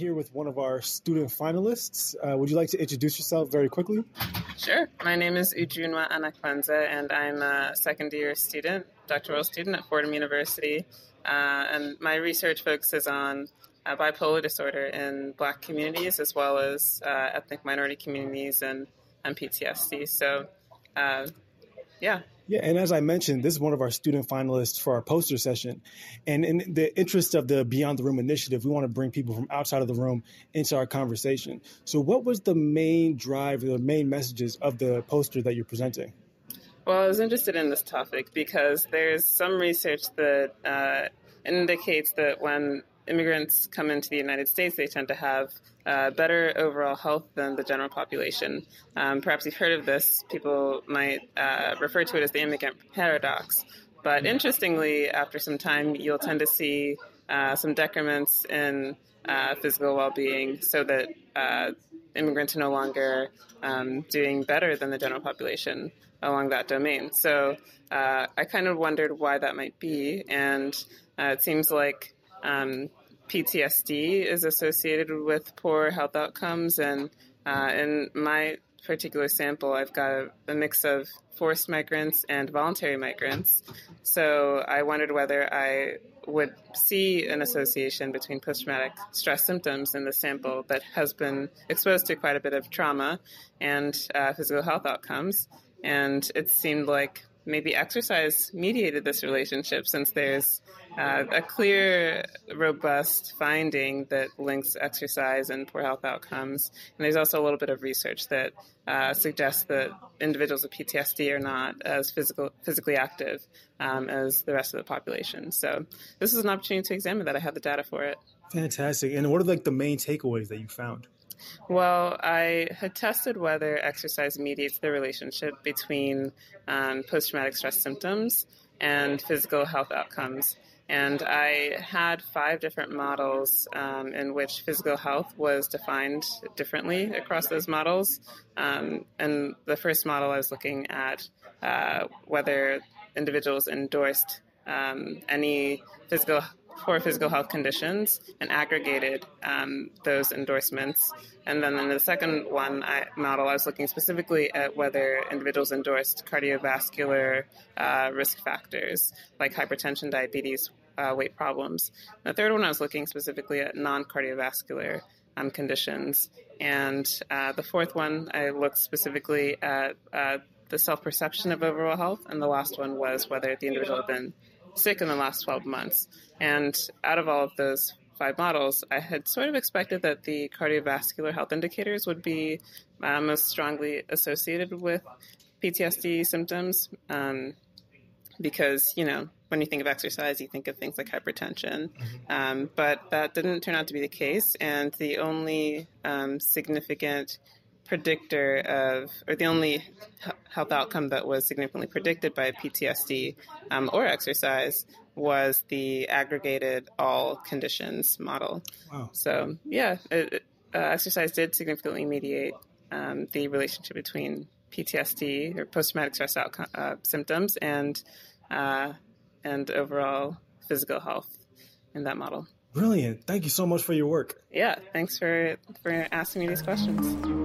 here with one of our student finalists. Uh, would you like to introduce yourself very quickly? Sure. My name is Ujunwa Anakwanza, and I'm a second year student, doctoral student at Fordham University. Uh, and my research focuses on uh, bipolar disorder in black communities as well as uh, ethnic minority communities and, and PTSD. So, uh, yeah. Yeah, and as I mentioned, this is one of our student finalists for our poster session. And in the interest of the Beyond the Room initiative, we want to bring people from outside of the room into our conversation. So, what was the main drive, the main messages of the poster that you're presenting? Well, I was interested in this topic because there's some research that uh, indicates that when immigrants come into the United States, they tend to have uh, better overall health than the general population. Um, perhaps you've heard of this. People might uh, refer to it as the immigrant paradox. But interestingly, after some time, you'll tend to see uh, some decrements in uh, physical well-being, so that uh, immigrants are no longer um, doing better than the general population along that domain. So uh, I kind of wondered why that might be, and it seems like um, PTSD is associated with poor health outcomes, and uh, in my particular sample, I've got a, a, mix of forced migrants and voluntary migrants. So I wondered whether I would see an association between post traumatic stress symptoms in the sample that has been exposed to quite a bit of trauma and uh, physical health outcomes. And it seemed like maybe exercise mediated this relationship since there's uh, a clear, robust finding that links exercise and poor health outcomes. And there's also a little bit of research that uh, suggests that individuals with PTSD are not as physical, physically active um, as the rest of the population. So this is an opportunity to examine that. I have the data for it. Fantastic. And what are like the main takeaways that you found? Well, I had tested whether exercise mediates the relationship between um, post traumatic stress symptoms and physical health outcomes. And I had five different models um, in which physical health was defined differently across those models. Um, and the first model, I was looking at uh, whether individuals endorsed um, any physical for physical health conditions and aggregated um, those endorsements. And then in the second one I, model, I was looking specifically at whether individuals endorsed cardiovascular uh, risk factors like hypertension, diabetes, uh, weight problems. The third one, I was looking specifically at non cardiovascular um, conditions. And uh, the fourth one, I looked specifically at uh, the self perception of overall health. And the last one was whether the individual had been sick in the last 12 months. And out of all of those five models, I had sort of expected that the cardiovascular health indicators would be uh, most strongly associated with PTSD symptoms. Um, because, you know, when you think of exercise, you think of things like hypertension. Mm-hmm. Um, but that didn't turn out to be the case. And the only um, significant predictor of, or the only health outcome that was significantly predicted by PTSD um, or exercise was the aggregated all conditions model. Wow. So, yeah, it, uh, exercise did significantly mediate um, the relationship between PTSD or post traumatic stress outcome, uh, symptoms and uh, and overall physical health in that model. Brilliant. Thank you so much for your work. Yeah, thanks for for asking me these questions.